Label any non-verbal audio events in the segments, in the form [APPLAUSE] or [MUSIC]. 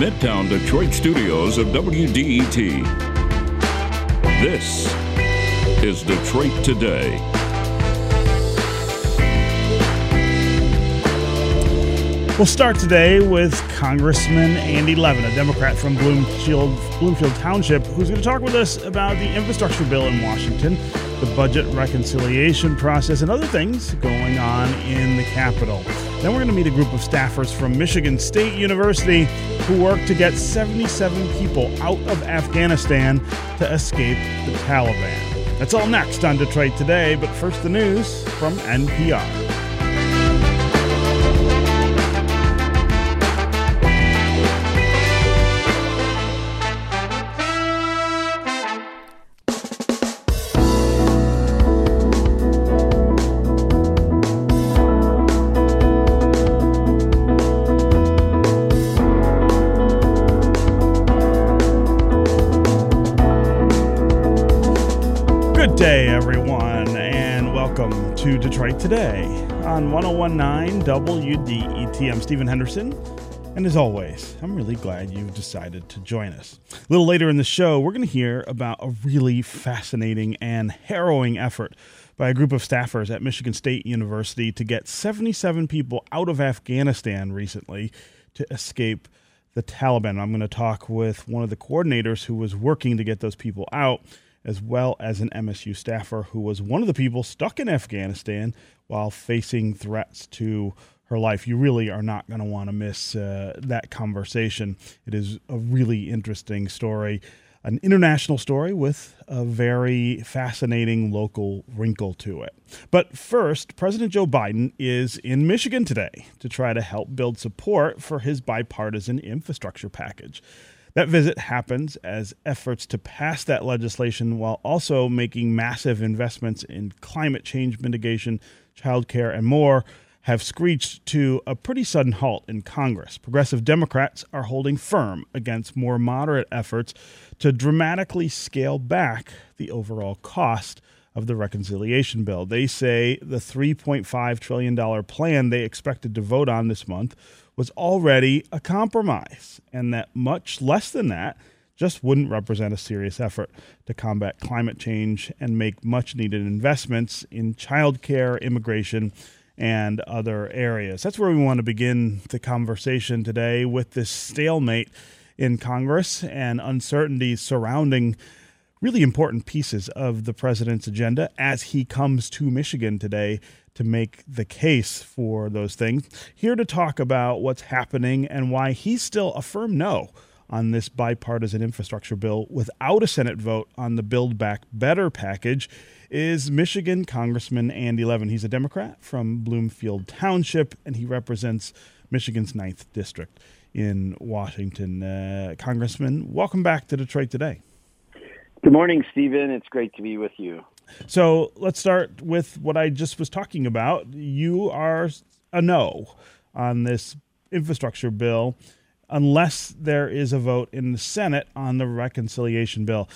Midtown Detroit studios of WDET. This is Detroit Today. We'll start today with Congressman Andy Levin, a Democrat from Bloomfield, Bloomfield Township, who's going to talk with us about the infrastructure bill in Washington, the budget reconciliation process, and other things going on in the Capitol. Then we're going to meet a group of staffers from Michigan State University who worked to get 77 people out of Afghanistan to escape the Taliban. That's all next on Detroit Today, but first the news from NPR. To Detroit Today on 1019 WDET. I'm Stephen Henderson, and as always, I'm really glad you've decided to join us. A little later in the show, we're going to hear about a really fascinating and harrowing effort by a group of staffers at Michigan State University to get 77 people out of Afghanistan recently to escape the Taliban. I'm going to talk with one of the coordinators who was working to get those people out as well as an MSU staffer who was one of the people stuck in Afghanistan while facing threats to her life. You really are not going to want to miss uh, that conversation. It is a really interesting story, an international story with a very fascinating local wrinkle to it. But first, President Joe Biden is in Michigan today to try to help build support for his bipartisan infrastructure package. That visit happens as efforts to pass that legislation while also making massive investments in climate change mitigation, childcare, and more have screeched to a pretty sudden halt in Congress. Progressive Democrats are holding firm against more moderate efforts to dramatically scale back the overall cost of the reconciliation bill. They say the $3.5 trillion plan they expected to vote on this month was already a compromise, and that much less than that just wouldn't represent a serious effort to combat climate change and make much needed investments in childcare, immigration, and other areas. That's where we want to begin the conversation today with this stalemate in Congress and uncertainties surrounding really important pieces of the president's agenda as he comes to Michigan today to make the case for those things. Here to talk about what's happening and why he's still a firm no on this bipartisan infrastructure bill without a Senate vote on the Build Back Better package is Michigan Congressman Andy Levin. He's a Democrat from Bloomfield Township, and he represents Michigan's 9th District in Washington. Uh, Congressman, welcome back to Detroit today. Good morning, Stephen. It's great to be with you. So let's start with what I just was talking about. You are a no on this infrastructure bill unless there is a vote in the Senate on the reconciliation bill.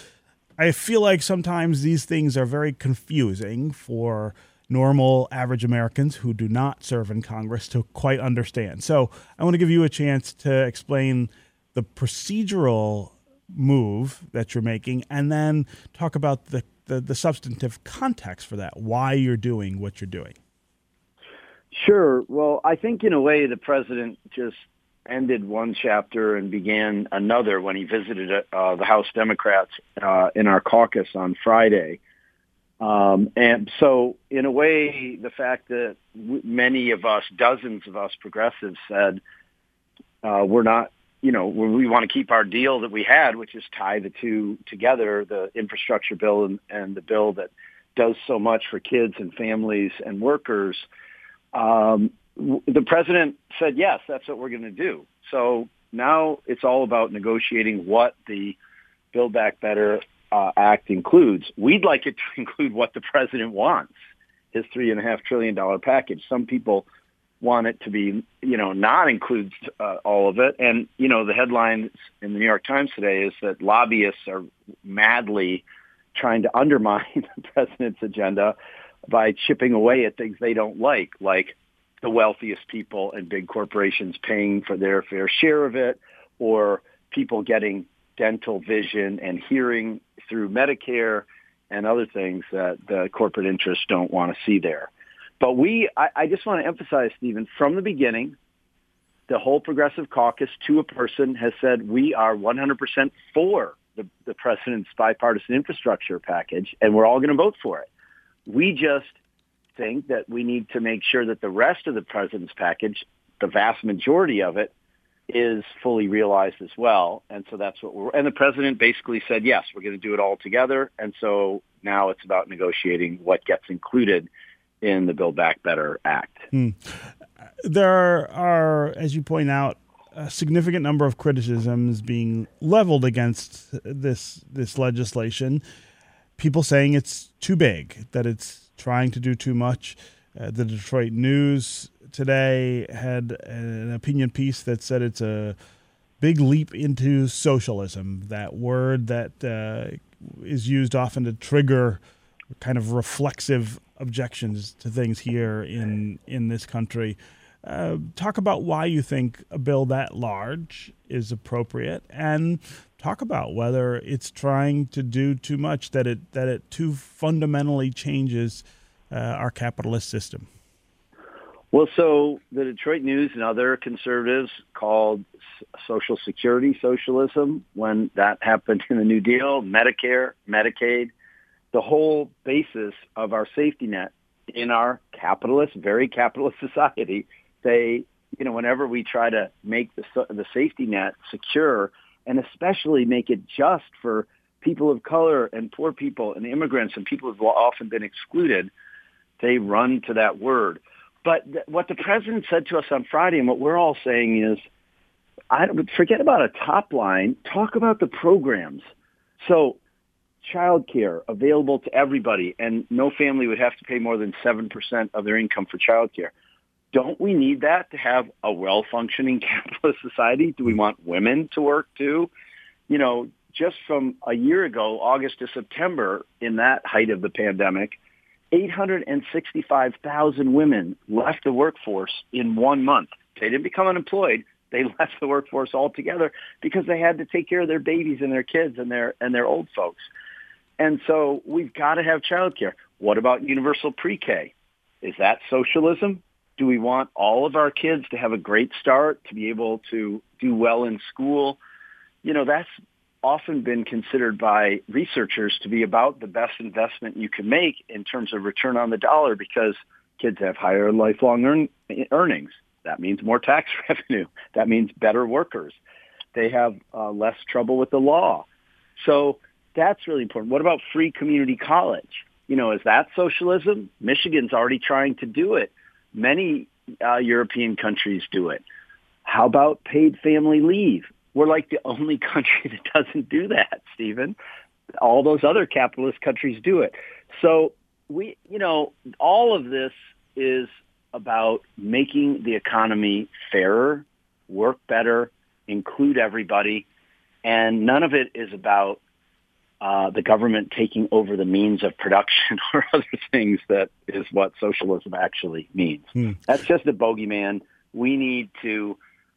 I feel like sometimes these things are very confusing for normal average Americans who do not serve in Congress to quite understand. So I want to give you a chance to explain the procedural move that you're making and then talk about the, the, the substantive context for that, why you're doing what you're doing. Sure. Well, I think in a way the president just ended one chapter and began another when he visited uh, the House Democrats uh, in our caucus on Friday. Um, and so, in a way, the fact that w- many of us, dozens of us progressives, said uh, we're not, you know, we want to keep our deal that we had, which is tie the two together, the infrastructure bill and, and the bill that does so much for kids and families and workers. Um, the president said, yes, that's what we're going to do. So now it's all about negotiating what the Build Back Better uh, Act includes. We'd like it to [LAUGHS] include what the president wants, his three and a half trillion dollar package. Some people want it to be, you know, not include uh, all of it. And, you know, the headlines in the New York Times today is that lobbyists are madly trying to undermine [LAUGHS] the president's agenda by chipping away at things they don't like, like the wealthiest people and big corporations paying for their fair share of it, or people getting dental vision and hearing through Medicare and other things that the corporate interests don't want to see there. But we, I, I just want to emphasize, Stephen, from the beginning, the whole progressive caucus to a person has said we are 100% for the, the president's bipartisan infrastructure package, and we're all going to vote for it. We just think that we need to make sure that the rest of the president's package, the vast majority of it, is fully realized as well. And so that's what we're, and the president basically said, yes, we're going to do it all together. And so now it's about negotiating what gets included in the Build Back Better Act. Hmm. There are, as you point out, a significant number of criticisms being leveled against this this legislation. People saying it's too big, that it's trying to do too much. Uh, the Detroit News today had an opinion piece that said it's a big leap into socialism. That word that uh, is used often to trigger kind of reflexive objections to things here in in this country. Uh, talk about why you think a bill that large is appropriate, and talk about whether it's trying to do too much that it that it too fundamentally changes uh, our capitalist system. Well, so the Detroit News and other conservatives called Social Security socialism when that happened in the New Deal, Medicare, Medicaid, the whole basis of our safety net in our capitalist, very capitalist [LAUGHS] society. They, you know, whenever we try to make the, the safety net secure and especially make it just for people of color and poor people and immigrants and people who've often been excluded, they run to that word. But th- what the president said to us on Friday and what we're all saying is, I forget about a top line. Talk about the programs. So childcare available to everybody, and no family would have to pay more than 7% of their income for childcare. Don't we need that to have a well-functioning [LAUGHS] capitalist society? Do we want women to work too? You know, just from a year ago, August to September, in that height of the pandemic, 865,000 women left the workforce in one month. They didn't become unemployed. They [LAUGHS] left the workforce altogether because they had to take care of their babies and their kids and their and their old folks. And so we've got to have childcare. What about universal pre-K? Is that socialism? Do we want all of our kids to have a great start, to be able to do well in school? You know, that's often been considered by researchers to be about the best investment you can make in terms of return on the dollar because kids have higher lifelong earn, earnings. That means more tax [LAUGHS] revenue. That means better workers. They have uh, less trouble with the law. So that's really important. What about free community college? You know, is that socialism? Michigan's already trying to do it. Many uh, European countries do it. How about paid family leave? We're like the only [LAUGHS] country that doesn't do that, Stephen. All those other capitalist countries do it. So we, you know, all of this is about making the economy fairer, work better, include everybody, and none of it is about uh, the government taking over the means of production [LAUGHS] or other things that is what socialism actually means. Hmm. That's just a bogeyman. We need to,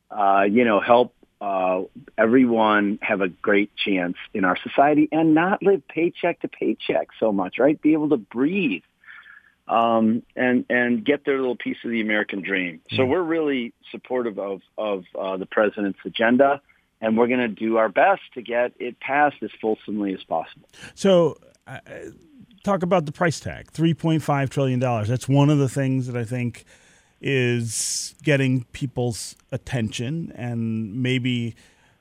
uh, you know, help uh, everyone have a great chance in our society and not live paycheck to paycheck so much, right? Be able to breathe um, and and get their little piece of the American dream. So hmm. we're really supportive of of uh, the president's agenda and we're going to do our best to get it passed as fulsomely as possible. So, uh, talk about the price tag $3.5 trillion. That's one of the things that I think is getting people's attention and maybe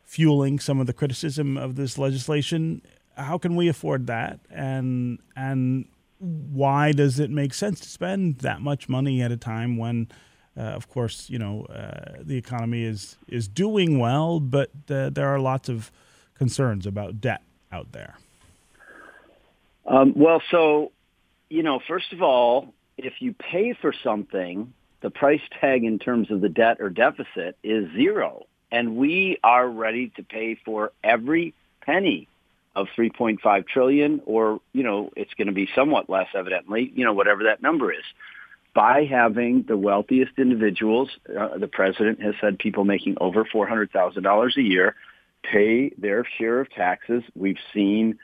fueling some of the criticism of this legislation. How can we afford that? And, and why does it make sense to spend that much money at a time when uh, of course, you know uh, the economy is is doing well, but uh, there are lots of concerns about debt out there. Um, well, so you know, first of all, if you pay for something, the price tag in terms of the debt or deficit is zero, and we are ready to pay for every penny of 3.5 trillion, or you know, it's going to be somewhat less, evidently, you know, whatever that number is. By having the wealthiest individuals, uh, the president has said people making over $400,000 a year pay their share of taxes. We've seen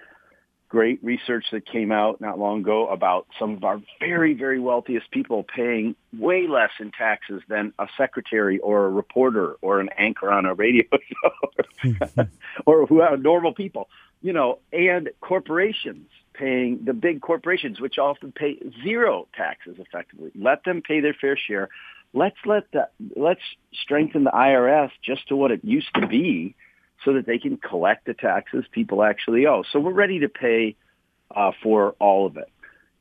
great research that came out not long ago about some of our very, very wealthiest people paying way less in taxes than a secretary or a reporter or an anchor on a radio [LAUGHS] show or who are normal people, you know, and corporations paying the big corporations, which often pay zero taxes effectively. Let them pay their fair share. Let's let the, let's strengthen the IRS just to what it used to be so that they can collect the taxes people actually owe. So we're ready to pay uh, for all of it.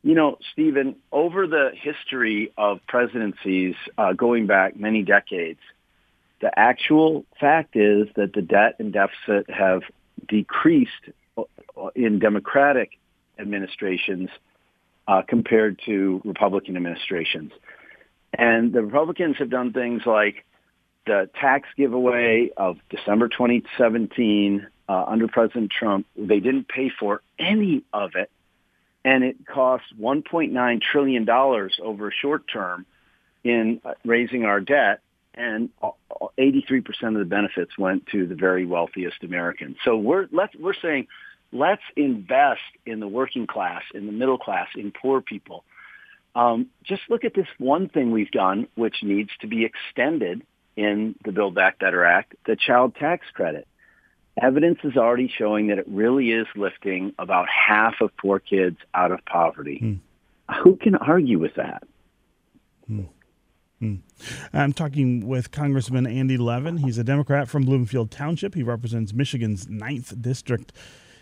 You know, Stephen, over the history of presidencies uh, going back many decades, the actual fact is that the debt and deficit have decreased uh, in Democratic administrations uh, compared to Republican administrations. And the Republicans have done things like the tax giveaway of December 2017 uh, under President Trump, they didn't pay for any of it, and it cost 1.9 trillion dollars over a short term in uh, raising our debt, and 83% of the benefits went to the very wealthiest Americans. So we're we're saying let's invest in the working class, in the middle class, in poor people. Um, just look at this one thing we've done, which needs to be extended in the Build Back Better Act, the child tax credit. Evidence is already showing that it really is lifting about half of poor kids out of poverty. Hmm. Who can argue with that? Hmm. I'm talking with Congressman Andy Levin. He's a Democrat from Bloomfield Township. He represents Michigan's 9th District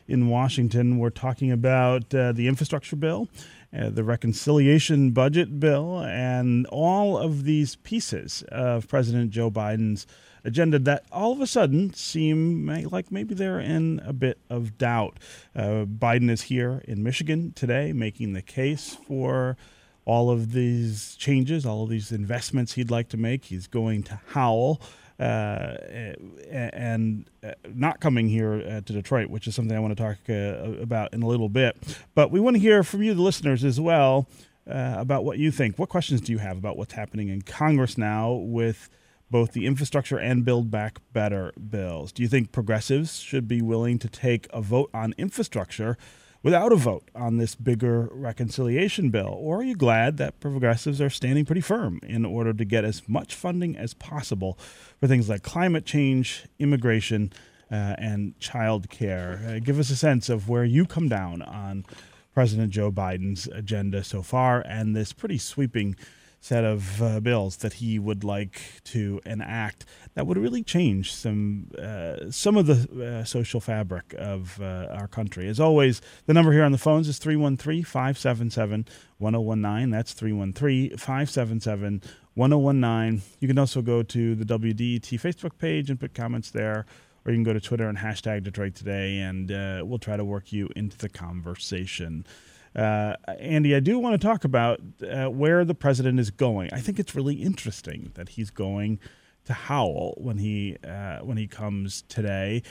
in Washington. We're talking about uh, the infrastructure bill, uh, the reconciliation budget bill, and all of these pieces of President Joe Biden's agenda that all of a sudden seem like maybe they're in a bit of doubt. Uh, Biden is here in Michigan today making the case for all of these changes, all of these investments he'd like to make. He's going to Howell uh, and uh, not coming here uh, to Detroit, which is something I want to talk uh, about in a little bit. But we want to hear from you, the listeners, as well. Uh, about what you think. What questions do you have about what's happening in Congress now with both the infrastructure and Build Back Better bills? Do you think progressives should be willing to take a vote on infrastructure without a vote on this bigger reconciliation bill? Or are you glad that progressives are standing pretty firm in order to get as much funding as possible for things like climate change, immigration, uh, and child care? Uh, give us a sense of where you come down on President Joe Biden's agenda so far and this pretty sweeping set of uh, bills that he would like to enact that would really change some uh, some of the uh, social fabric of uh, our country. As always, the number here on the phones is 313-577-1019. That's 313-577-1019. You can also go to the WDET Facebook page and put comments there or you can go to Twitter and hashtag Detroit Today, and uh, we'll try to work you into the conversation. Uh, Andy, I do want to talk about uh, where the president is going. I think it's really interesting that he's going to Howell when he uh, when he comes today.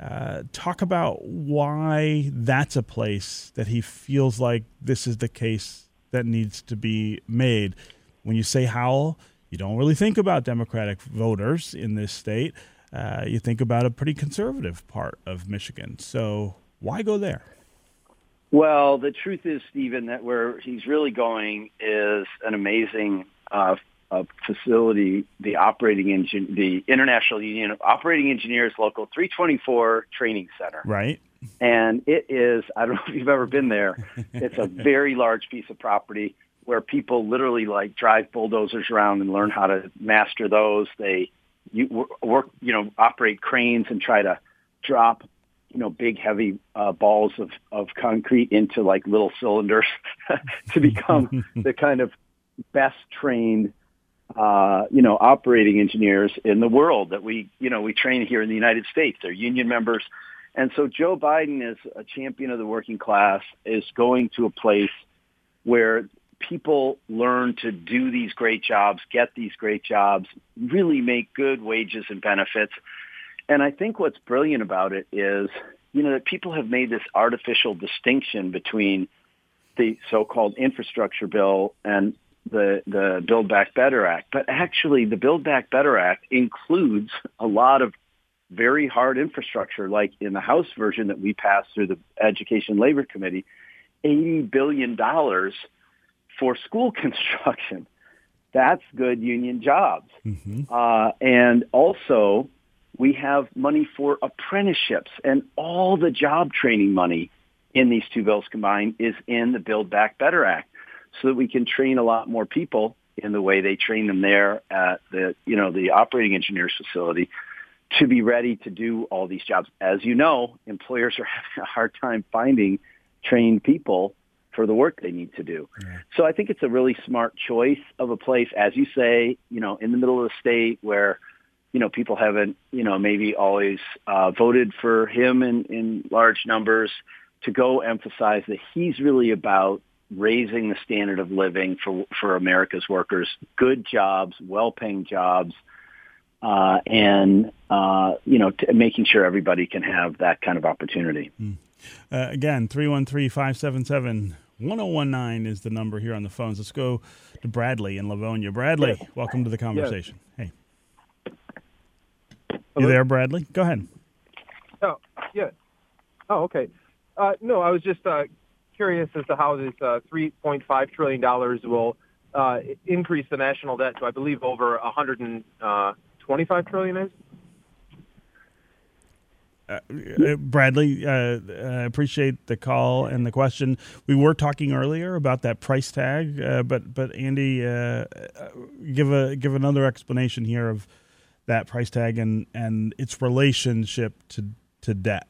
Uh, talk about why that's a place that he feels like this is the case that needs to be made. When you say Howell, you don't really think about Democratic voters in this state. Uh, you think about a pretty conservative part of Michigan. So why go there? Well, the truth is, Stephen, that where he's really going is an amazing uh, uh, facility, the operating engine, the International Union of Operating Engineers Local 324 Training Center. Right. And it is, I don't [LAUGHS] know if you've ever been there, it's a [LAUGHS] very large piece of property where people literally like drive bulldozers around and learn how to master those. They you work, you know, operate cranes and try to drop you know, big heavy uh, balls of, of concrete into like little cylinders [LAUGHS] to become [LAUGHS] the kind of best trained, uh, you know, operating engineers in the world that we, you know, we train here in the United States. They're union members. And so Joe Biden is a champion of the working class is going to a place where people learn to do these great jobs, get these great jobs, really make good wages and benefits and I think what's brilliant about it is, you know, that people have made this artificial distinction between the so-called infrastructure bill and the the Build Back Better Act, but actually the Build Back Better Act includes a lot of very hard infrastructure, like in the House version that we passed through the Education Labor Committee, eighty billion dollars for school [LAUGHS] construction. That's good union jobs, mm-hmm. uh, and also we have money for apprenticeships and all the job training money in these two bills combined is in the Build Back Better Act so that we can train a lot more people in the way they train them there at the, you know, the operating engineers facility to be ready to do all these jobs. As you know, employers are [LAUGHS] having a hard time finding trained people for the work they need to do. Yeah. So I think it's a really smart choice of a place, as you say, you know, in the middle of the state where, you know, people haven't, you know, maybe always uh, voted for him in, in large numbers to go emphasize that he's really about raising the standard of living for for America's workers, good jobs, well-paying jobs, uh, and uh, you know, t- making sure everybody can have that kind of opportunity. Mm. Uh, again, 313-577-1019 is the number here on the phones. Let's go to Bradley in Livonia. Bradley, yes. welcome to the conversation. Yes. Hey. Hello? You there, Bradley? Go ahead. Oh, yeah. Oh, okay. Uh, no, I was just uh, curious as to how this uh, $3.5 trillion will uh, increase the national debt to, I believe, over 125 trillion is. Uh, uh, Bradley, uh, I appreciate the call and the question. We were talking earlier about that price tag, uh, but but Andy, uh, give a give another explanation here of that price tag and and its relationship to to debt.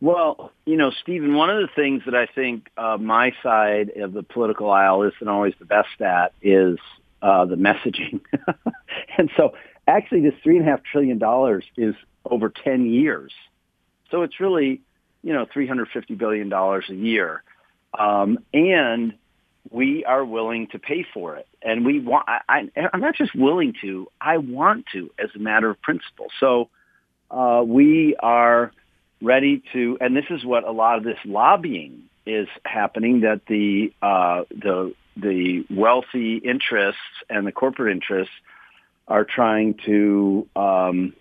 Well, you know, Stephen, one of the things that I think uh, my side of the political aisle isn't always the best at is uh, the messaging. [LAUGHS] and so actually this three and a half trillion dollars is over 10 years. So it's really, you know, $350 billion a year. Um, and we are willing to pay for it. And we want, I, I'm not just willing to, I want to as a matter of principle. So uh, we are ready to, and this is what a lot of this lobbying is happening, that the, uh, the, the wealthy interests and the corporate interests are trying to um,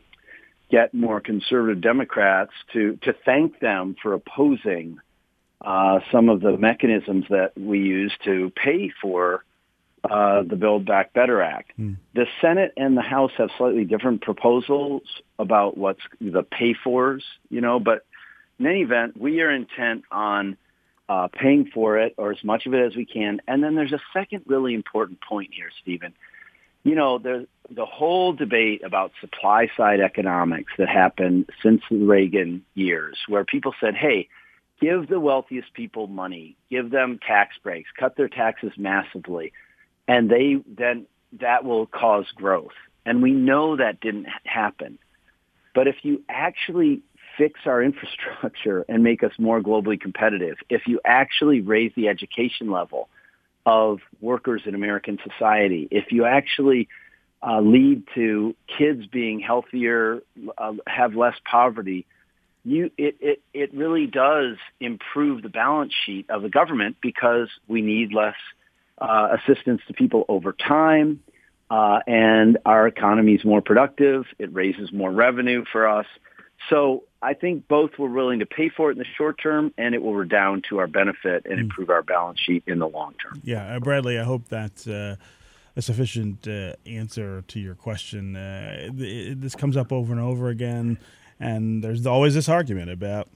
get more conservative Democrats to, to thank them for opposing uh, some of the mechanisms that we use to pay for uh, the Build Back Better Act. Mm. The Senate and the House have slightly different proposals about what's the pay-fors, you know, but in any event, we are intent on uh, paying for it or as much of it as we can. And then there's a second really important point here, Stephen. You know, there's the whole debate about supply side economics that happened since the Reagan years, where people said, hey, give the wealthiest people money, give them tax breaks, cut their taxes massively and they then that will cause growth. And we know that didn't happen. But if you actually fix our [LAUGHS] infrastructure and make us more globally competitive, if you actually raise the education level of workers in American society, if you actually uh, lead to kids being healthier, uh, have less poverty, you it, it it really does improve the balance sheet of the government because we need less uh, assistance to people over time, uh, and our economy is more productive. It raises more revenue for us. So I think both we're willing to pay for it in the short term, and it will redound to our benefit and hmm. improve our balance sheet in the long term. Yeah, uh, Bradley, I hope that's uh, a sufficient uh, answer to your question. Uh, this comes up over and over again, and there's always this argument about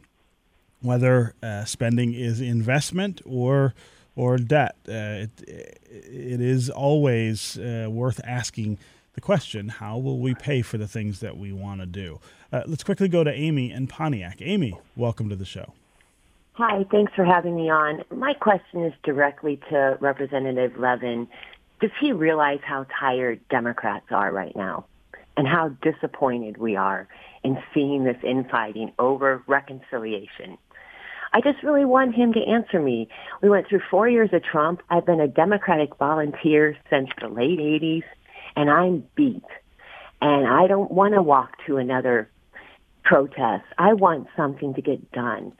whether uh, spending is investment or or debt. Uh, it, it is always uh, worth asking the question how will we pay for the things that we want to do? Uh, let's quickly go to Amy in Pontiac. Amy, welcome to the show. Hi, thanks for having me on. My question is directly to Representative Levin. Does he realize how tired Democrats are right now and how disappointed we are in seeing this infighting over reconciliation? I just really want him to answer me. We went through four years of Trump. I've been a Democratic volunteer since the late 80s, and I'm beat. And I don't want to walk to another protest. I want something to get done.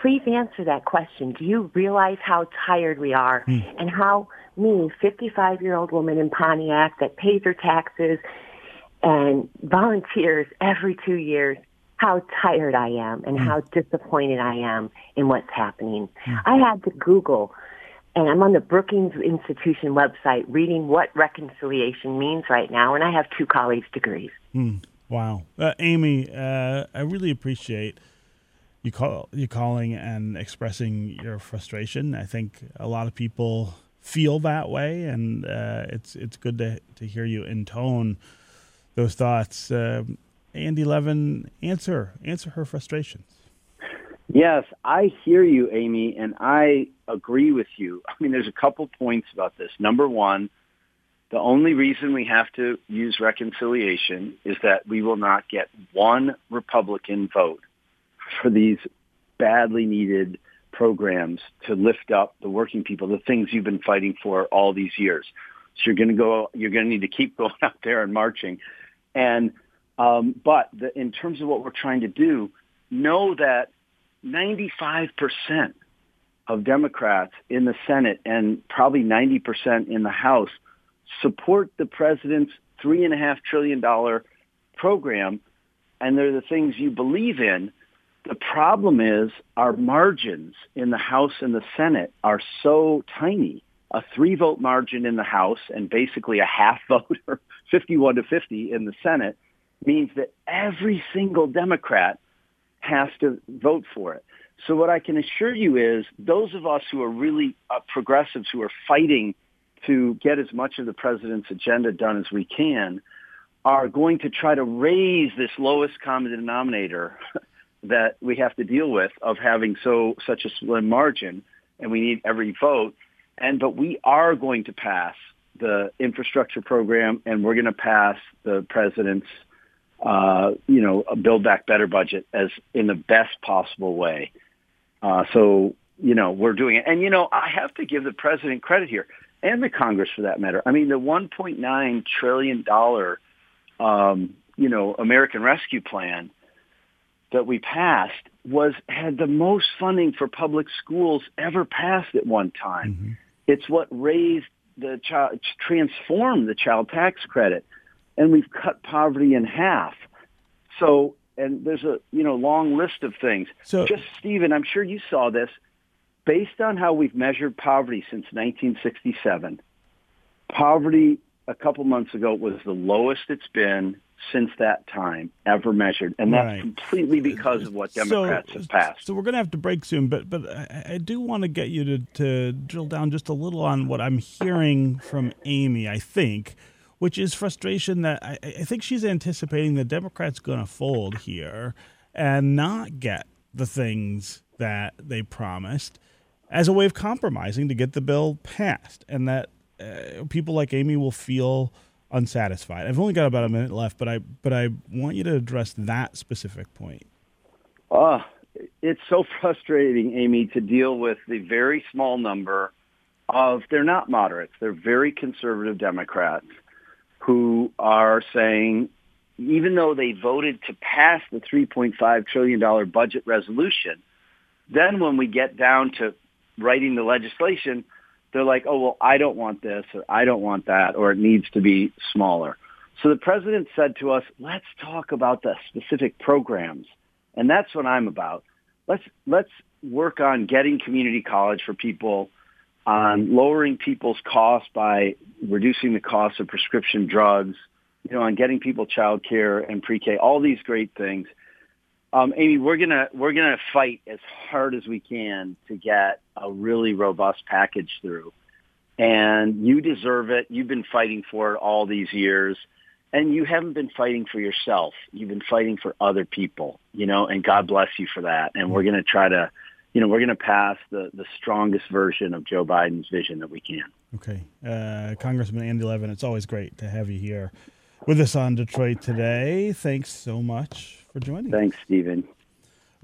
Please answer that question. Do you realize how tired we are mm. and how me, 55 year old woman in Pontiac that pays her taxes and volunteers every two years, how tired I am and how disappointed I am in what's happening. I had to Google and I'm on the Brookings Institution website reading what reconciliation means right now, and I have two college degrees. Hmm. Wow, uh, Amy, uh, I really appreciate you call you calling and expressing your frustration. I think a lot of people feel that way, and uh, it's it's good to to hear you intone those thoughts. Uh, Andy Levin, answer answer her frustrations. Yes, I hear you, Amy, and I agree with you. [LAUGHS] I mean, there's a couple points about this. Number one, the only reason we have to use reconciliation is that we will not get one Republican vote for these badly needed programs to lift up the working people, the things you've been fighting for all these years. So you're going to go, you're going to need to keep [LAUGHS] going out there and marching. And, um, but the, in terms of what we're trying to do, know that 95% of Democrats in the Senate and probably 90% in the House support the president's three and a half trillion dollar program. And they're the things you believe in. The problem is our margins in the House and the Senate are so tiny. A three vote margin in the House and basically a half vote or 51 to 50 in the Senate means that every single Democrat has to vote for it. So what I can assure you is those of us who are really uh, progressives who are fighting to get as much of the president's agenda done as we can are going to try to raise this lowest common denominator [LAUGHS] that we have to deal with of having so such a slim margin and we need every vote and but we are going to pass the infrastructure program and we're going to pass the president's uh, you know, a Build Back Better budget as in the best possible way. Uh, so, you know, we're doing it. And, you know, I have to give the president credit here and the Congress for that matter. I mean, the $1.9 trillion, um, you know, American Rescue Plan that we passed was had the most funding for public schools ever passed at one time. Mm-hmm. It's what raised the child, transform the child tax credit and we've cut poverty in half. So, and there's a you know long list of things. So, just Stephen, I'm sure you saw this. Based on how we've measured poverty since 1967, poverty a couple months ago was the lowest it's been since that time ever measured, and that's right. completely because of what Democrats so, have passed. So we're going to have to break soon, but but I, I do want to get you to, to drill down just a little on what I'm hearing from Amy. I think which is frustration that I, I think she's anticipating the Democrats going to fold here and not get the things that they promised as a way of compromising to get the bill passed, and that uh, people like Amy will feel unsatisfied. I've only got about a minute left, but I but I want you to address that specific point. Oh, it's so [LAUGHS] frustrating, Amy, to deal with the very small number of they're not moderates, they're very conservative Democrats who are saying, even though they voted to pass the $3.5 trillion budget resolution, then when we get down to writing the legislation, they're like, oh, well, I don't want this or I don't want that or it needs to be smaller. So the president said to us, let's talk about the specific programs. And that's what I'm about. Let's, let's work on getting community college for people on lowering people's costs by reducing the cost of prescription drugs, you know, on getting people child care and pre-K, all these great things. Um, Amy, we're gonna we're gonna fight as hard as we can to get a really robust package through, and you deserve it. You've been fighting for it all these years, and you haven't been fighting for yourself. You've been fighting for other people, you know, and God bless you for that. And we're gonna try to you know, we're to pass the, the strongest version of Joe Biden's vision that we can. Okay. Uh, Congressman Andy Levin, it's always great to have you here with us on Detroit today. Thanks so much for joining Thanks, Stephen.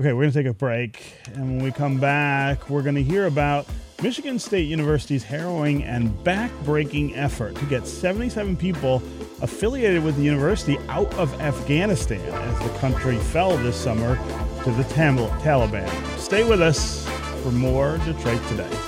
Okay, we're going to take a break. And when we come back, we're going to hear about Michigan State University's harrowing and backbreaking effort to get 77 people affiliated with the university out of Afghanistan as the country fell this summer to the Tam- Taliban. Stay with us for more Detroit Today.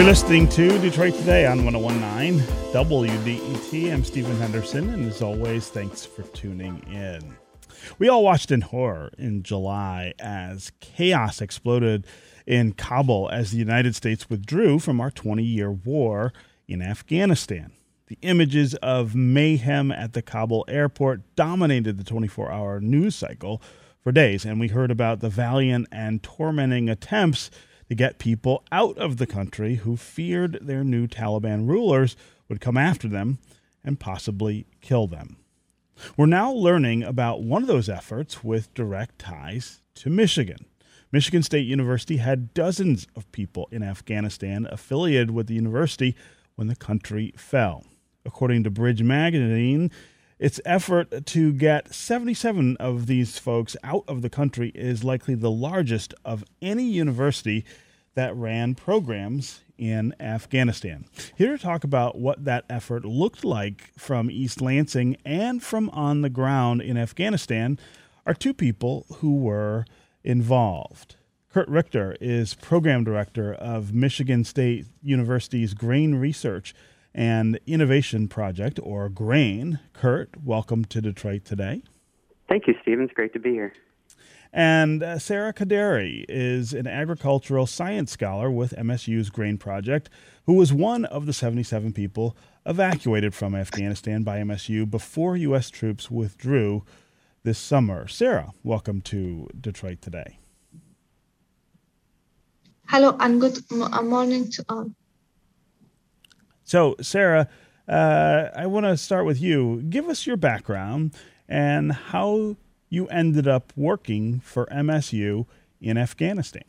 You're listening to Detroit Today on 1019 WDET. I'm Stephen Henderson, and as always, thanks for tuning in. We all watched in horror in July as chaos exploded in Kabul as the United States withdrew from our 20 year war in Afghanistan. The images of mayhem at the Kabul airport dominated the 24 hour news cycle for days, and we heard about the valiant and tormenting attempts to get people out of the country who feared their new Taliban rulers would come after them and possibly kill them. We're now learning about one of those efforts with direct ties to Michigan. Michigan State University had dozens of people in Afghanistan affiliated with the university when the country fell. According to Bridge Magazine, its effort to get 77 of these folks out of the country is likely the largest of any university that ran programs in Afghanistan. Here to talk about what that effort looked like from East Lansing and from on the ground in Afghanistan are two people who were involved. Kurt Richter is program director of Michigan State University's Grain Research and Innovation Project, or GRAIN. Kurt, welcome to Detroit today. Thank you, Stephen. It's great to be here. And uh, Sarah Kaderi is an agricultural science scholar with MSU's Grain Project, who was one of the 77 people evacuated from Afghanistan by MSU before U.S. troops withdrew this summer. Sarah, welcome to Detroit today. Hello and good morning to all. So, Sarah, uh, I want to start with you. Give us your background and how you ended up working for MSU in Afghanistan.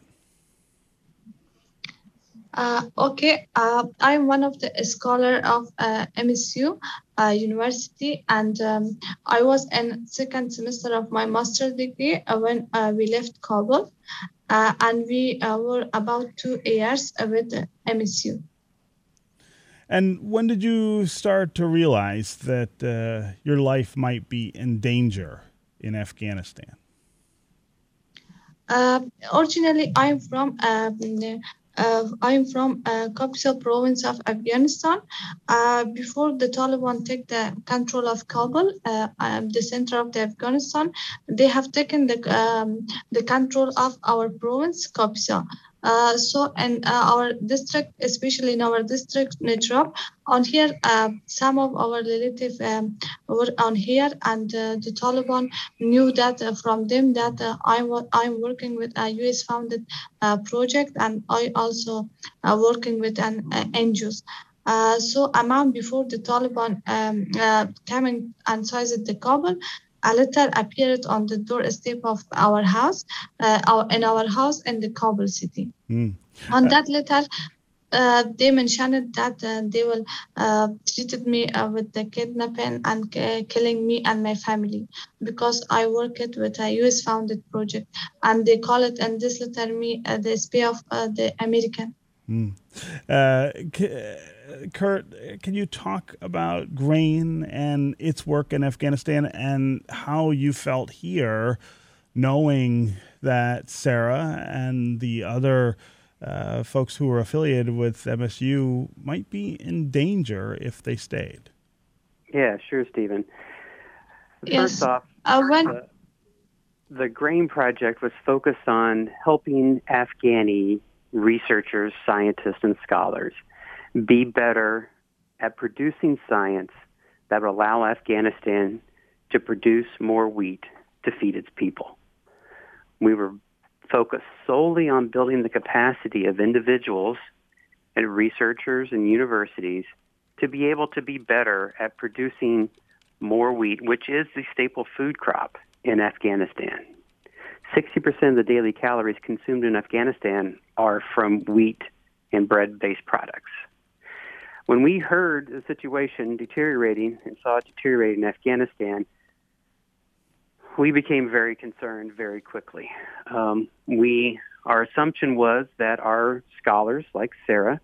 Uh, okay, uh, I'm one of the scholar of uh, MSU uh, University, and um, I was in second semester of my master degree uh, when uh, we left Kabul, and we were about two years with MSU. And when did you start to realize that uh, your life might be in danger in Afghanistan? Uh, originally, I'm from um, uh, I'm from uh, province of Afghanistan. Uh, before the Taliban take the control of Kabul, uh, um, the center of the Afghanistan, they have taken the um, the control of our province, Kabul. Uh, so in uh, our district, especially in our district, Najrab, on here, uh, some of our relatives um, were on here, and uh, the Taliban knew that uh, from them that I'm I'm working with a U.S. founded project, and I also working with an NGOs. so a month before the Taliban um, coming and seized the Kabul, a letter appeared on the doorstep of our house, uh, our, in our house in the Kabul city. Mm. On that letter, uh, they mentioned that uh, they will uh, treated me uh, with the kidnapping and uh, killing me and my family because I worked with a U.S. founded project, and they call it in this letter me uh, the spy of the American. Mm. Kurt, can you talk about grain and its work in Afghanistan and how you felt here, knowing that Sarah and the other uh, folks who were affiliated with MSU might be in danger if they stayed? Yeah, sure, Stephen. Yes. First off, uh, when... the, the Grain Project was focused on helping Afghani researchers, scientists, and scholars – be better at producing science that would allow Afghanistan to produce more wheat to feed its people. We were focused solely on building the capacity of individuals and researchers and universities to be able to be better at producing more wheat, which is the staple food crop in Afghanistan. 60% of the daily calories consumed in Afghanistan are from wheat and bread based products. When we heard the situation deteriorating and saw it deteriorate in Afghanistan, we became very concerned very quickly. Um, we our assumption was that our scholars, like Sarah,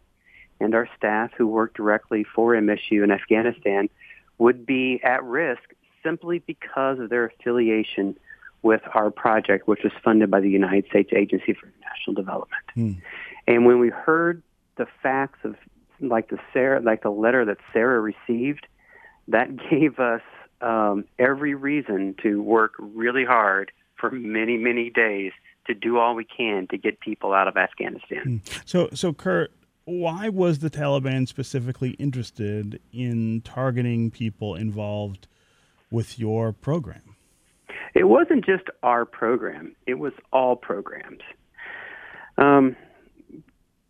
and our staff who work directly for MSU in Afghanistan, would be at risk simply because of their affiliation with our project, which was funded by the United States Agency for International Development. Hmm. And when we heard the facts of like the Sarah, like the letter that Sarah received, that [LAUGHS] gave us um, every reason to work really hard for many, many days to do all we can to get people out of Afghanistan. Hmm. So, so Kurt, why was the Taliban specifically interested in targeting people involved with your program? It wasn't just our program; it was all programs. Um,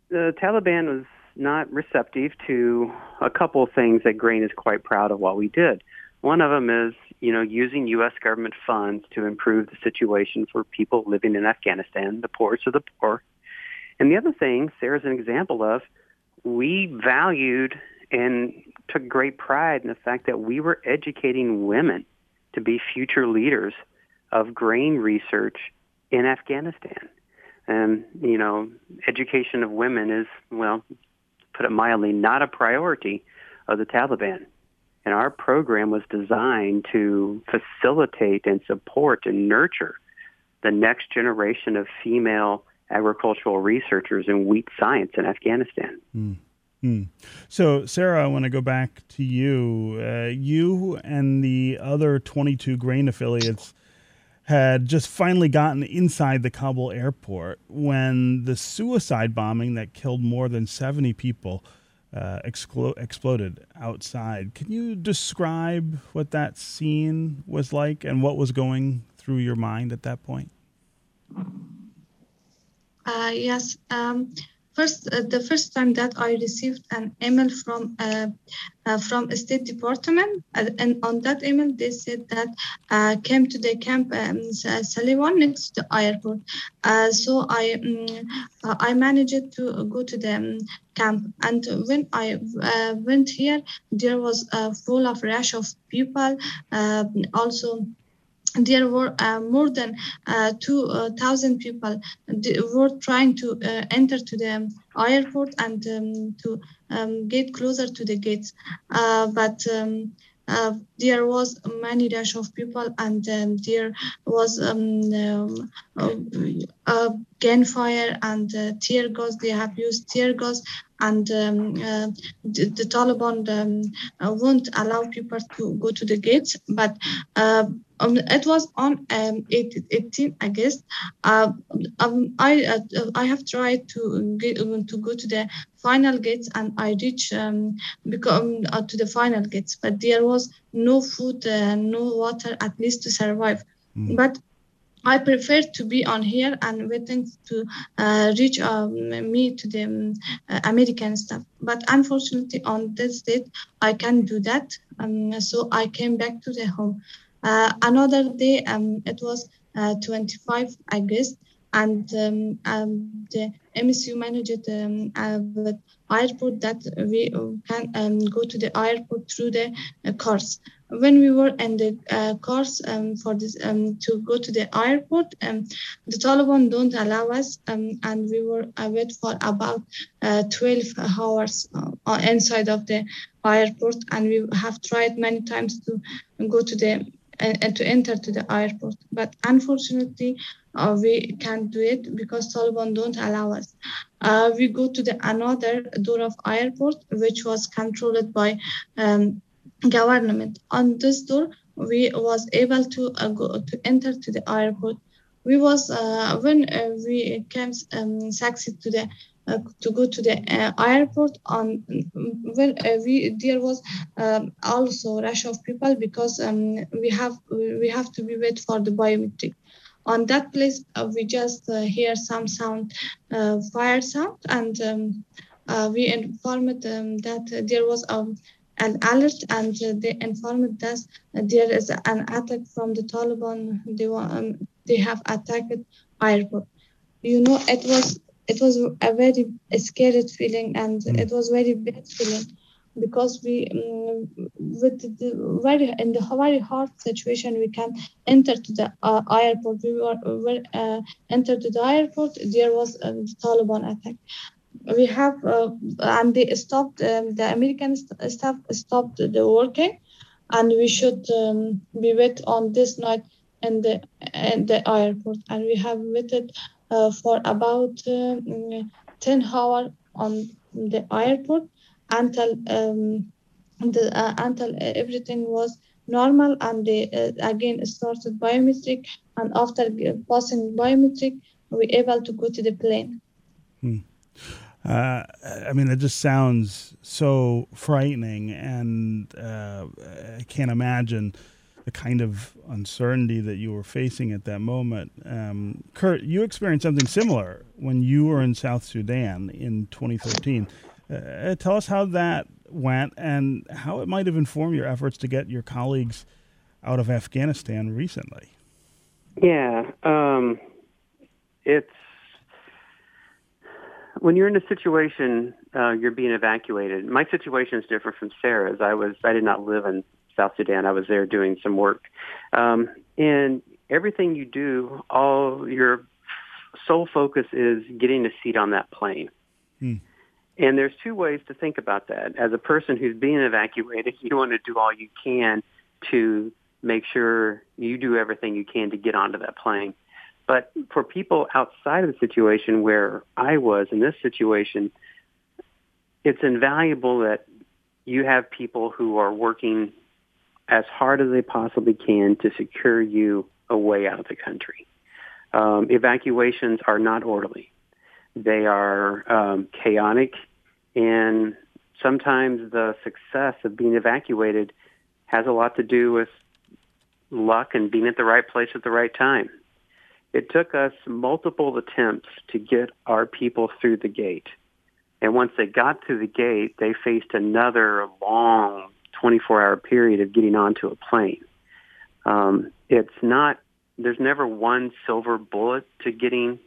the Taliban was not receptive to a couple of things that Grain is quite proud of what we did. One of them is, you know, using U.S. government funds to improve the situation for people living in Afghanistan, the poorest of the poor. And the other thing, Sarah's an example of, we valued and took great pride in the fact that we were educating women to be future leaders of grain research in Afghanistan. And, you know, education of women is, well, put it mildly, not a priority of the Taliban. And our program was designed to facilitate and support and nurture the next generation of female agricultural researchers in wheat science in Afghanistan. Mm. So, Sarah, I want to go back to you. Uh, you and the other 22 grain affiliates had just finally gotten inside the Kabul airport when the suicide bombing that killed more than 70 people uh, explo- exploded outside. Can you describe what that scene was like and what was going through your mind at that point? Uh, yes. Um, first uh, the first time that I received an email from uh, uh, from a State Department, uh, and on that email they said that uh, came to the camp um, Salewan next to the airport. Uh, so I um, I managed to go to the um, camp, and when I went here, there was a full of rush of people. also there were uh, more than uh, 2,000 uh, people were trying to uh, enter to the airport and um, to um, get closer to the gates. Uh, but um, uh, there was many rush of people and um, there was um, um, gunfire and tear gas. They have used tear gas and um, uh, the, the, Taliban um, uh, won't allow people to go to the gates. But uh, um, it was on um, 18 August. Uh, um, I uh, I have tried to get to go to the final gates and I reach um, become uh, to the final gates, but there was no food, no water, at least to survive. Mm. But I prefer to be on here and waiting to uh, reach um, me to the um, uh, American stuff. But unfortunately, on this date, I can't do that. Um, so I came back to the home. Uh, another day, um, it was uh, 25 August, and um, um, the MSU managed um, the airport that we can go to the airport through the uh, cars. When we were in the uh, course um, for this um, to go to the airport, um, the Taliban don't allow us, um, and we were uh, wait for about uh, 12 hours inside of the airport, and we have tried many times to go to the and, uh, to enter to the airport, but unfortunately. Uh, we can't do it because Taliban don't allow us. we go to the another door of airport, which was controlled by um, government. On this door, we was able to uh, go to enter to the airport. We was uh, when uh, we came um, succeed to the uh, to go to the uh, airport on when uh, we there was um, also rush of people because um, we have we have to be wait for the biometric on that place we just hear some sound fire sound and um, we informed um, that there was um, an alert and they informed us there is an attack from the Taliban. They um, they have attacked airport. You know, it was it was a very scary feeling and mm. it was very bad feeling. because we um, with the very in the very hard situation we can enter to the uh, airport we were, were uh, entered to the airport there was a taliban attack we have uh, and they stopped um, the american st- staff stopped the working and we should um, be wait on this night in the in the airport and we have waited uh, for about um, 10 hours on the airport until um, the, uh, until everything was normal and they uh, again started biometric and after passing biometric we able to go to the plane hmm. uh, I mean, it just sounds so frightening, and uh, I can't imagine the kind of uncertainty that you were facing at that moment. Um, Kurt, you experienced something similar when you were in South Sudan in 2013. Uh, tell us how that went and how it might have informed your efforts to get your colleagues out of Afghanistan recently. Yeah, um, it's when you're in a situation uh, you're being evacuated. My situation is different from Sarah's. I was I did not live in South Sudan. I was there doing some work. Um, and everything you do, all your sole focus is getting a seat on that plane. Hmm. And there's two ways to think about that. As a person who's being evacuated, [LAUGHS] you want to do all you can to make sure you do everything you can to get onto that plane. But for people outside of the situation where I was in this situation, it's invaluable that you have people who are working as hard as they possibly can to secure you a way out of the country. Um, evacuations are not orderly. They are um, chaotic, and sometimes the success of being evacuated has a lot to do with luck and being at the right place at the right time. It took us multiple attempts to get our people through the gate. And once they got through the gate, they faced another long 24 hour period of getting onto a plane. Um, it's not, there's never one silver bullet to getting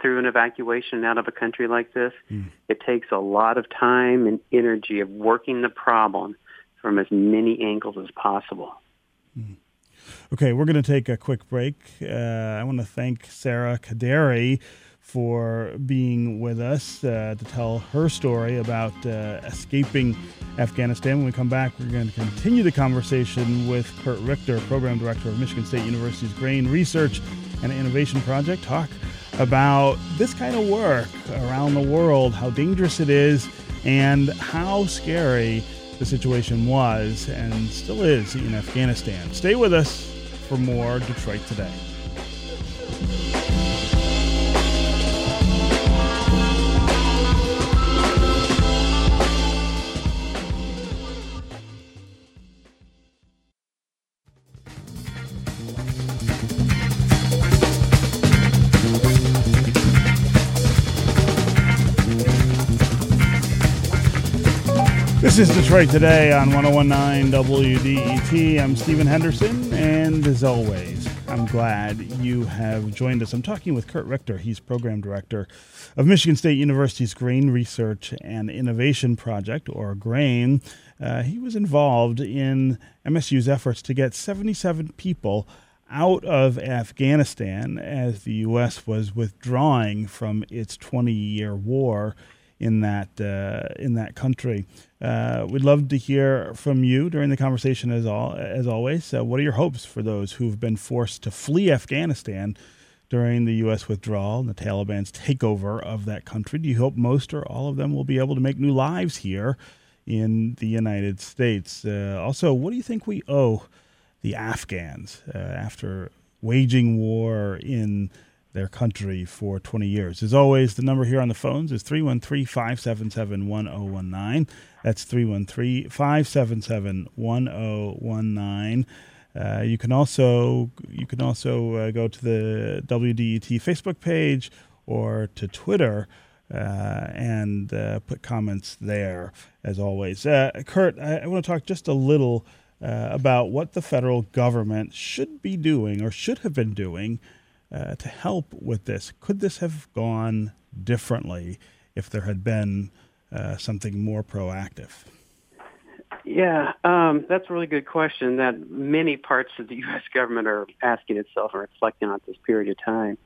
through an evacuation out of a country like this. Mm. It takes a lot of time and energy of working the problem from as many angles as possible. Mm. Okay, we're going to take a quick break. Uh, I want to thank Sarah Kaderi for being with us uh, to tell her story about uh, escaping Afghanistan. When we come back, we're going to continue the conversation with Kurt Richter, Program Director of Michigan State University's Grain Research and Innovation Project. Talk about this kind of work around the world, how dangerous it is, and how scary the situation was and still is in Afghanistan. Stay with us for more Detroit Today. This is Detroit Today on 1019 WDET. I'm Stephen Henderson, and as always, I'm glad you have joined us. I'm talking with Kurt Richter. He's Program Director of Michigan State University's Grain Research and Innovation Project, or GRAIN. Uh, he was involved in MSU's efforts to get 77 people out of Afghanistan as the U.S. was withdrawing from its 20 year war in that uh, in that country. Uh, we'd love to hear from you during the conversation as all as always. Uh, what are your hopes for those who've been forced to flee Afghanistan during the U.S. withdrawal and the Taliban's takeover of that country? Do you hope most or all of them will be able to make new lives here in the United States? Uh, also, what do you think we owe the Afghans uh, after waging war in their country for 20 years. As always, the number here on the phones is 313 577 1019. That's 313 577 1019. Uh, you can also you can also uh, go to the WDET Facebook page or to Twitter uh, and uh, put comments there. As always, uh, Kurt, I, I want to talk just a little uh, about what the federal government should be doing or should have been doing uh, to help with this. Could this have gone differently if there had been uh, something more proactive? Yeah, um, that's a really good question that many parts of the [LAUGHS] U.S. government are asking itself and reflecting on this period of time.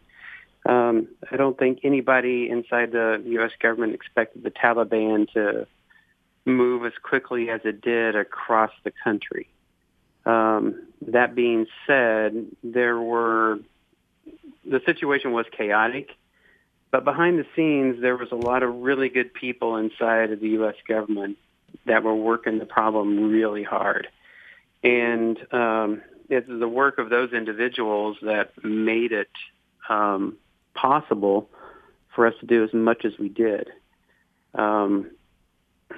Um, I don't think anybody inside the U.S. government expected the Taliban to move as quickly as it did across the country. Um, that being said, there were the situation was chaotic, but behind the scenes there was a lot of really good people inside of the U.S. government that were working the problem really hard. And um, it's the work of those individuals that made it um, possible for us to do as much as we did. Um,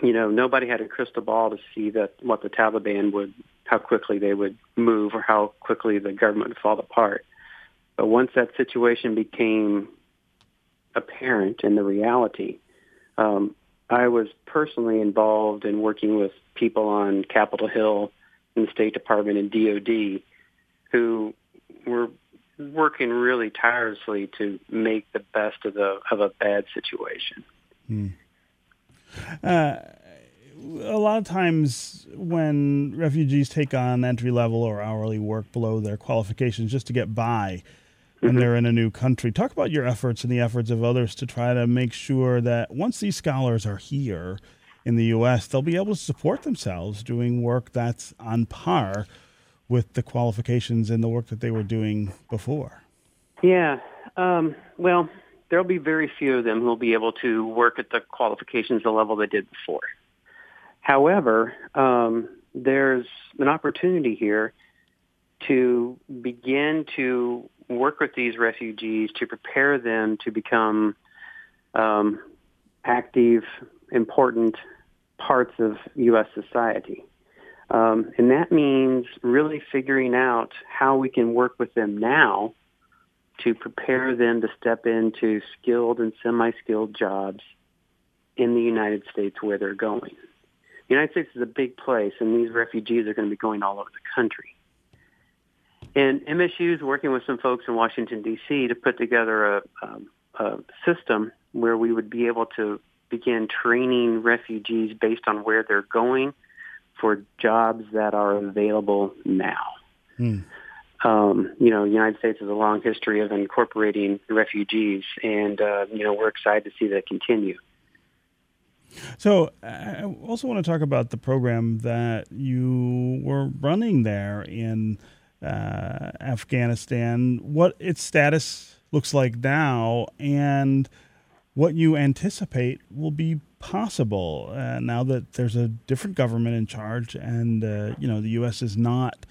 you know, nobody had a crystal ball to see that what the Taliban would, how quickly they would move, or how quickly the government would fall apart. But once that situation became apparent in the reality, um, I was personally involved in working with people on Capitol Hill in the State Department and DOD who were working really tirelessly to make the best of the of a bad situation. Hmm. Uh, a lot of times when refugees take on entry level or hourly work below their qualifications just to get by, when mm-hmm. they're in a new country. Talk about your efforts and the efforts of others to try to make sure that once these scholars are here in the U.S., they'll be able to support themselves doing work that's on par with the qualifications and the work that they were doing before. Yeah. Um, well, there'll be very few of them who'll be able to work at the qualifications the level they did before. However, um, there's an opportunity here to begin to work with these refugees to prepare them to become um, active, important parts of U.S. society. Um, and that means really figuring out how we can work with them now to prepare them to step into skilled and semi-skilled jobs in the United States where they're going. The United States is a big place, and these refugees are going to be going all over the country. And MSU is working with some folks in Washington, D.C. to put together a, um, a system where we would be able to begin training refugees based on where they're going for jobs that are available now. Hmm. Um, you know, the United States has a long history of incorporating refugees, and uh, you know we're excited to see that continue. So, I also want to talk about the program that you were running there in uh, Afghanistan, what its status looks like now, and what you anticipate will be possible uh, now that there's a different government in charge, and uh, you know the U.S. has not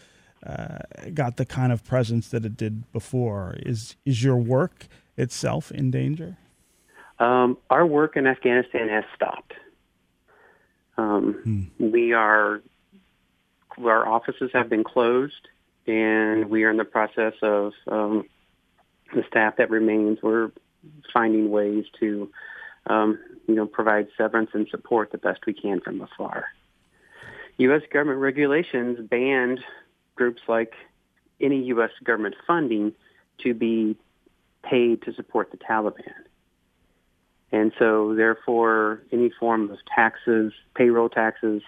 uh, got the kind of presence that it did before. Is is your work itself in danger? Um, our work in Afghanistan has stopped. Um, hmm. We are our offices have been closed and we are in the process of um, the staff that remains. We're finding ways to, um, you know, provide severance and support the best we can from afar. U.S. government regulations banned groups like any U.S. government funding to be paid to support the Taliban. And so, therefore, any form of taxes, payroll taxes,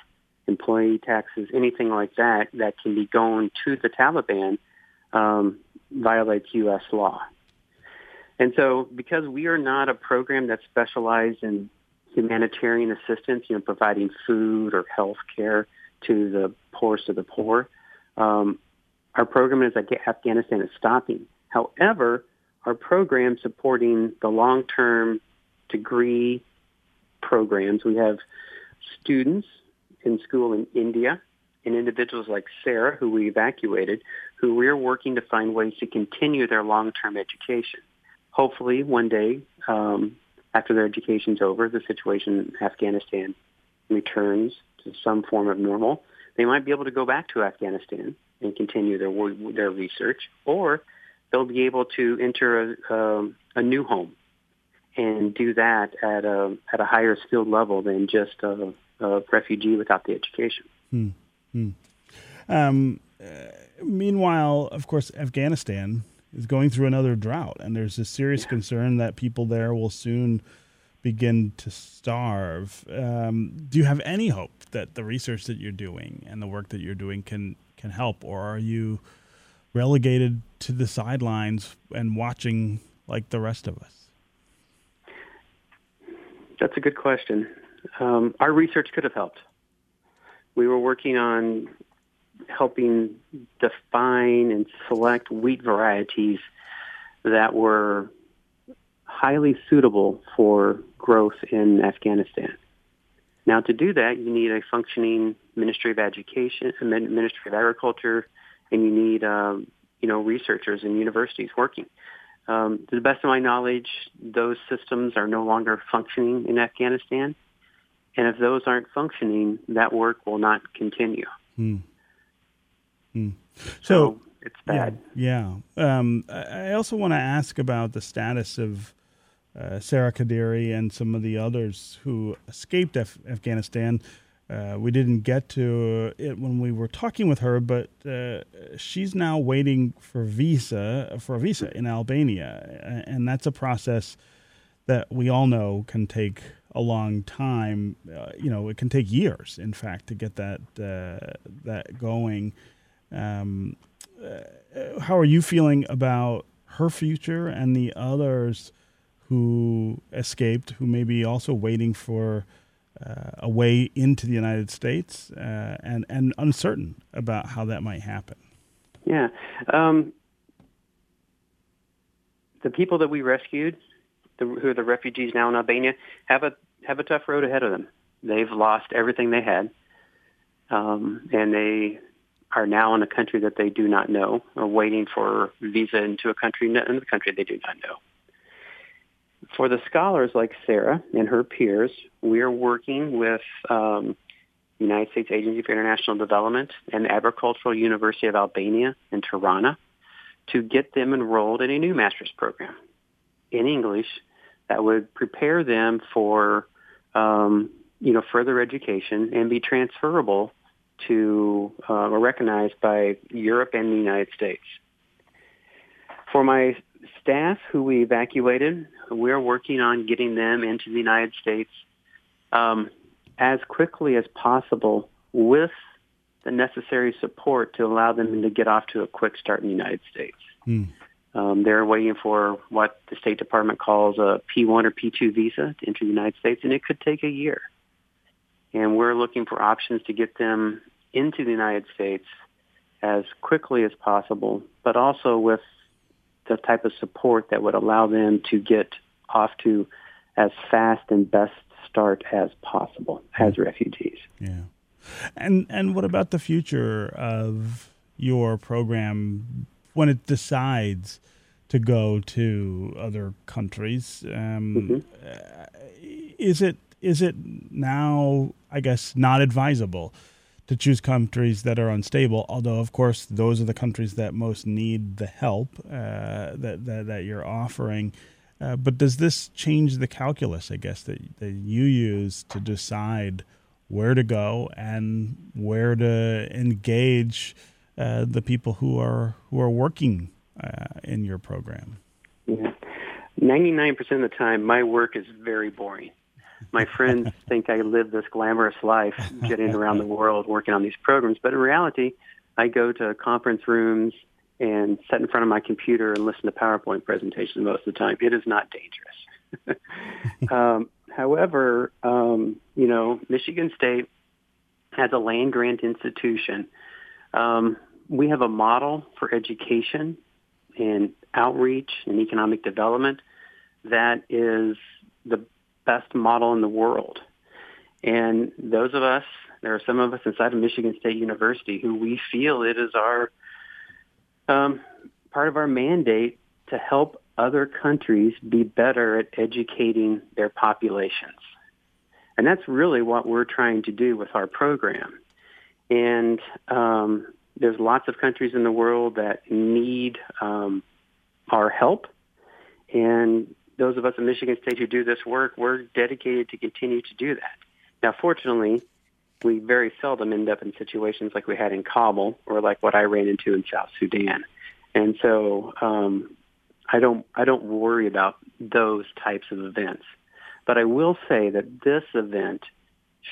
employee taxes, anything like that that can be going to the Taliban um, violates U.S. law. And so, because we are not a program that's specialized in humanitarian assistance, you know, providing food or health care to the poorest of the poor, um, our program in Afghanistan is stopping. However, our program supporting the long-term degree programs, we have students in school in India and individuals like Sarah, who we evacuated, who we're working to find ways to continue their long-term education. Hopefully, one day, um, after their education's over, the situation in Afghanistan returns to some form of normal. They might be able to go back to Afghanistan and continue their their research, or they'll be able to enter a, um, a new home and do that at a at a higher skilled level than just a, a refugee without the education. Hmm. Hmm. Um, uh, meanwhile, of course, Afghanistan is going through another drought, and there's a serious yeah. concern that people there will soon begin to starve. Um, do you have any hope that the research that you're doing and the work that you're doing can can help, or are you relegated to the sidelines and watching like the rest of us? That's a good question. Um, our research could have helped. We were working on helping define and select wheat varieties that were highly suitable for growth in Afghanistan. Now, to do that, you need a functioning Ministry of Education, Ministry of Agriculture, and you need, um, you know, researchers and universities working. Um, to the best of my knowledge, those systems are no longer functioning in Afghanistan. And if those aren't functioning, that work will not continue. Hmm. Hmm. So, so, it's bad. Yeah. yeah. Um, I also want to ask about the status of uh, Sarah Kadiri and some of the others who escaped Af- Afghanistan. Uh, we didn't get to it when we were talking with her, but uh, she's now waiting for visa for a visa in Albania, and that's a process that we all know can take a long time. Uh, you know, it can take years, in fact, to get that uh, that going. Um, uh, how are you feeling about her future and the others who escaped, who may be also waiting for? uh, a way into the United States uh, and and uncertain about how that might happen. Yeah, um, the people that we rescued, the, who are the refugees now in Albania, have a have a tough road ahead of them. They've lost everything they had, um, and they are now in a country that they do not know, or waiting for visa into a country in the country they do not know for the scholars like Sarah and her peers, we are working with um, United States Agency for International Development and Agricultural University of Albania in Tirana to get them enrolled in a new master's program in English that would prepare them for um, you know further education and be transferable to uh, or recognized by Europe and the United States. For my staff who we evacuated, we're working on getting them into the United States um, as quickly as possible with the necessary support to allow them to get off to a quick start in the United States. Mm. Um, they're waiting for what the State Department calls a P1 or P2 visa to enter the United States, and it could take a year. And we're looking for options to get them into the United States as quickly as possible, but also with the type of support that would allow them to get off to as fast and best start as possible as refugees. Yeah. And and what about the future of your program when it decides to go to other countries? Um, mm-hmm. Is it is it now? I guess not advisable to choose countries that are unstable. Although, of course, those are the countries that most need the help uh, that, that, that you're offering. Uh, but does this change the calculus, I guess, that, that you use to decide where to go and where to engage uh, the people who are who are working uh, in your program? 99% of the time, my work is very boring my friends [LAUGHS] think I live this glamorous life, getting around the world working on these programs. But in reality, I go to conference rooms and sit in front of my computer and listen to PowerPoint presentations most of the time. It is not dangerous. [LAUGHS] um, however, um, you know, Michigan State has a land grant institution. Um, we have a model for education and outreach and economic development that is the best model in the world. And those of us, there are some of us inside of Michigan State University who we feel it is our um, part of our mandate to help other countries be better at educating their populations. And that's really what we're trying to do with our program. And um, there's lots of countries in the world that need um, our help. And those of us in Michigan State who do this work, we're dedicated to continue to do that. Now, fortunately, we very seldom end up in situations like we had in Kabul or like what I ran into in South Sudan. And so um, I don't I don't worry about those types of events. But I will say that this event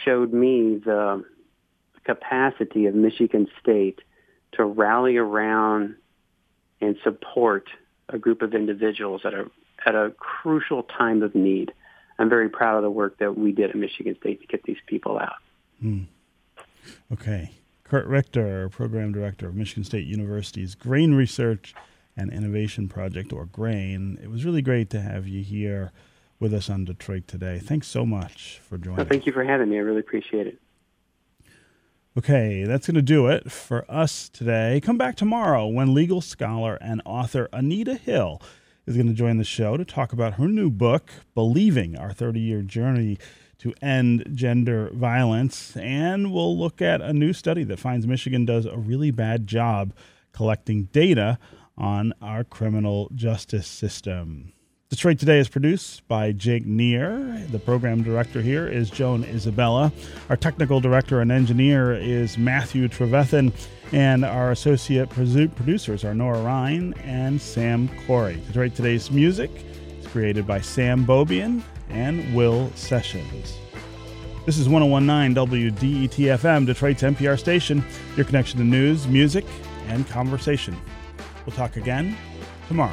showed me the capacity of Michigan State to rally around and support a group of individuals at a at a crucial time of need. I'm very proud of the work that we did at Michigan State to get these people out. Hmm. Okay. Kurt Richter, Program Director of Michigan State University's Grain Research and Innovation Project, or GRAIN. It was really great to have you here with us on Detroit today. Thanks so much for joining. Well, thank you for having me. I really appreciate it. Okay, that's going to do it for us today. Come back tomorrow when legal scholar and author Anita Hill is going to join the show to talk about her new book, Believing Our 30 Year Journey to End Gender Violence. And we'll look at a new study that finds Michigan does a really bad job collecting data on our criminal justice system. Detroit Today is produced by Jake Neer. The program director here is Joan Isabella. Our technical director and engineer is Matthew Trevethan. And our associate producers are Nora Ryan and Sam Corey. Detroit Today's music is created by Sam Beaubien and Will Sessions. This is 1019 WDET FM, Detroit's NPR station, your connection to news, music, and conversation. We'll talk again tomorrow.